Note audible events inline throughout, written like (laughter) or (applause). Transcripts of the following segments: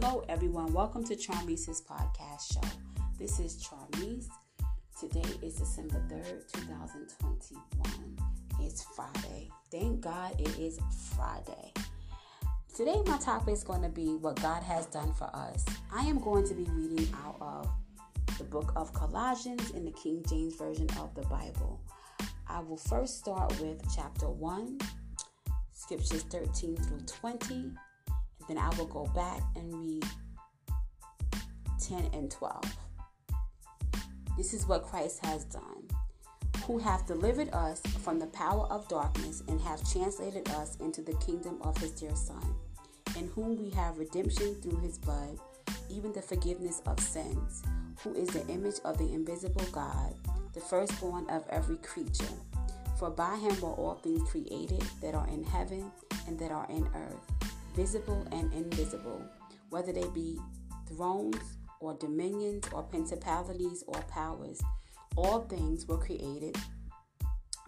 Hello, everyone. Welcome to Charmeece's podcast show. This is Charmise. Today is December 3rd, 2021. It's Friday. Thank God it is Friday. Today, my topic is going to be what God has done for us. I am going to be reading out of the book of Colossians in the King James Version of the Bible. I will first start with chapter 1, scriptures 13 through 20 then I will go back and read 10 and 12. This is what Christ has done, who hath delivered us from the power of darkness and hath translated us into the kingdom of his dear Son, in whom we have redemption through his blood, even the forgiveness of sins, who is the image of the invisible God, the firstborn of every creature. For by him were all things created that are in heaven and that are in earth visible and invisible, whether they be thrones or dominions or principalities or powers. All things were created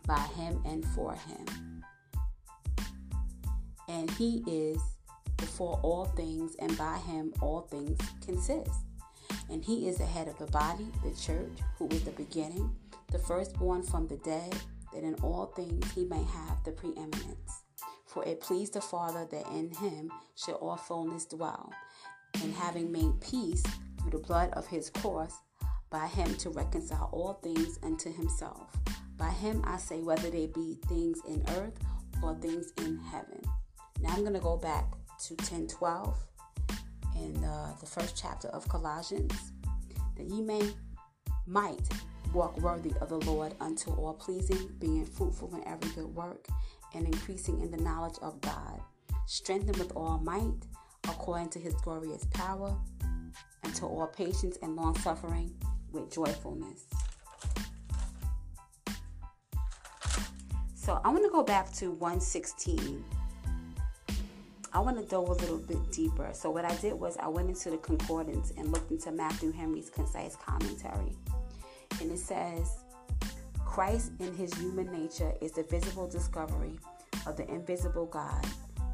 by him and for him. And he is before all things, and by him all things consist. And he is the head of the body, the church, who is the beginning, the firstborn from the dead, that in all things he may have the preeminence. For it pleased the Father that in him should all fullness dwell, and having made peace through the blood of his cross, by him to reconcile all things unto himself. By him I say, whether they be things in earth or things in heaven. Now I'm going to go back to 1012 in uh, the first chapter of Colossians, that ye may might walk worthy of the Lord unto all pleasing, being fruitful in every good work, and increasing in the knowledge of God, strengthened with all might, according to his glorious power, unto all patience and long suffering with joyfulness. So I want to go back to 116. I want to go a little bit deeper. So what I did was I went into the concordance and looked into Matthew Henry's concise commentary. And it says, Christ in his human nature is the visible discovery of the invisible God,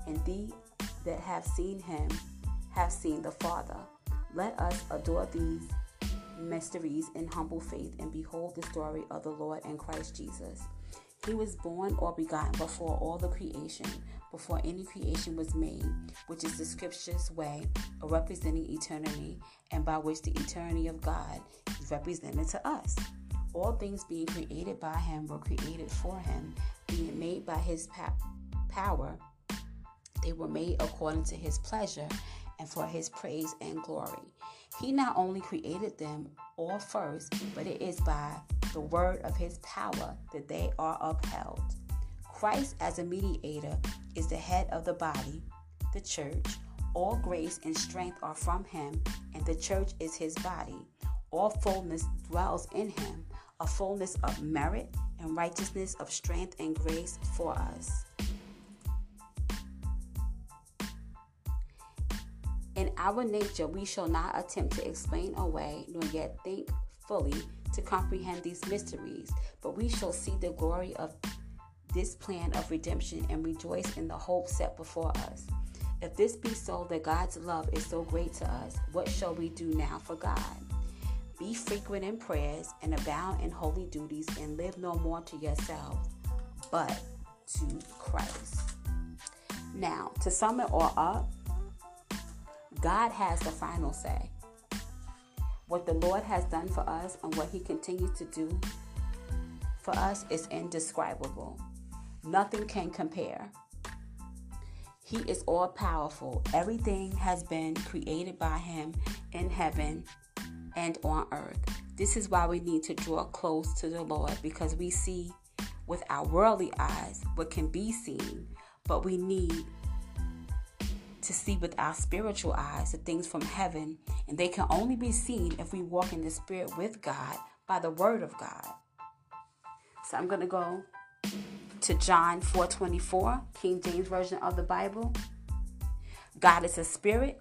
and thee that have seen him have seen the Father. Let us adore these mysteries in humble faith and behold the story of the Lord and Christ Jesus. He was born or begotten before all the creation, before any creation was made, which is the scripture's way of representing eternity and by which the eternity of God is represented to us. All things being created by him were created for him, being made by his pa- power. They were made according to his pleasure and for his praise and glory. He not only created them all first, but it is by the word of his power that they are upheld. Christ, as a mediator, is the head of the body, the church. All grace and strength are from him, and the church is his body. All fullness dwells in him, a fullness of merit and righteousness of strength and grace for us. In our nature, we shall not attempt to explain away, nor yet think fully to comprehend these mysteries, but we shall see the glory of this plan of redemption and rejoice in the hope set before us. If this be so that God's love is so great to us, what shall we do now for God? Be frequent in prayers and abound in holy duties and live no more to yourselves, but to Christ. Now, to sum it all up, God has the final say. What the Lord has done for us and what He continues to do for us is indescribable. Nothing can compare. He is all powerful. Everything has been created by Him in heaven and on earth. This is why we need to draw close to the Lord because we see with our worldly eyes what can be seen, but we need to see with our spiritual eyes the things from heaven, and they can only be seen if we walk in the Spirit with God by the Word of God. So I'm going to go to John 4:24, King James Version of the Bible. God is a spirit,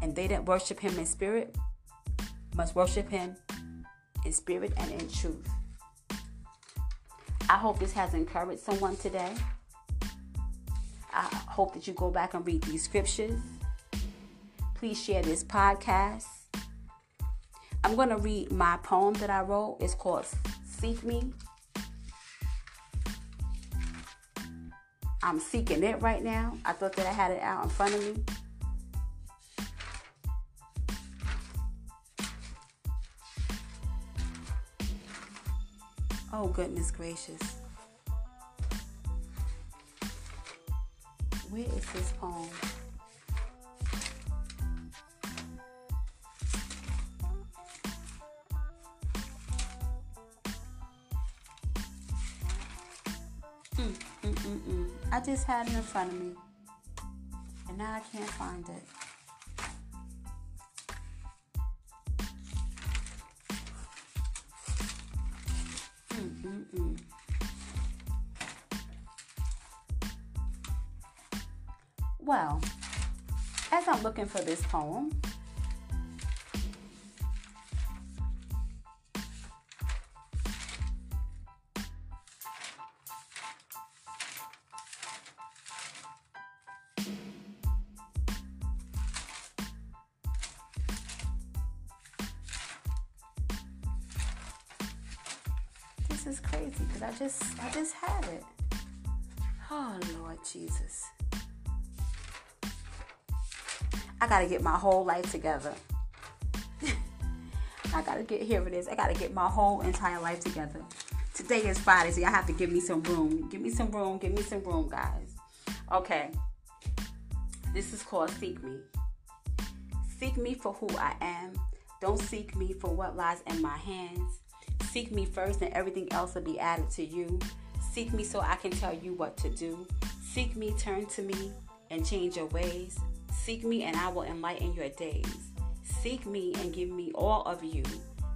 and they that worship him in spirit must worship Him in spirit and in truth. I hope this has encouraged someone today. I hope that you go back and read these scriptures. Please share this podcast. I'm going to read my poem that I wrote. It's called Seek Me. I'm seeking it right now. I thought that I had it out in front of me. Oh, goodness gracious. Where is this poem? Mm, mm, mm. I just had it in front of me. And now I can't find it. Well, as I'm looking for this poem, this is crazy because I just I just had it. Oh Lord Jesus. I gotta get my whole life together. (laughs) I gotta get here it is. I gotta get my whole entire life together. Today is Friday, so I have to give me some room. Give me some room. Give me some room, guys. Okay. This is called Seek Me. Seek me for who I am. Don't seek me for what lies in my hands. Seek me first, and everything else will be added to you. Seek me so I can tell you what to do. Seek me, turn to me, and change your ways. Seek me and I will enlighten your days. Seek me and give me all of you.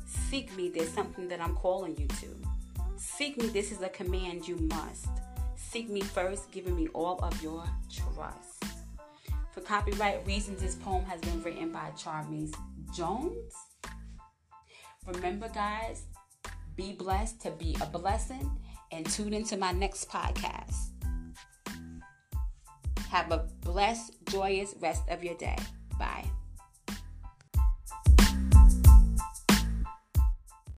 Seek me, there's something that I'm calling you to. Seek me, this is a command you must. Seek me first, giving me all of your trust. For copyright reasons, this poem has been written by Charmeece Jones. Remember, guys, be blessed to be a blessing and tune into my next podcast. Have a blessed, joyous rest of your day. Bye.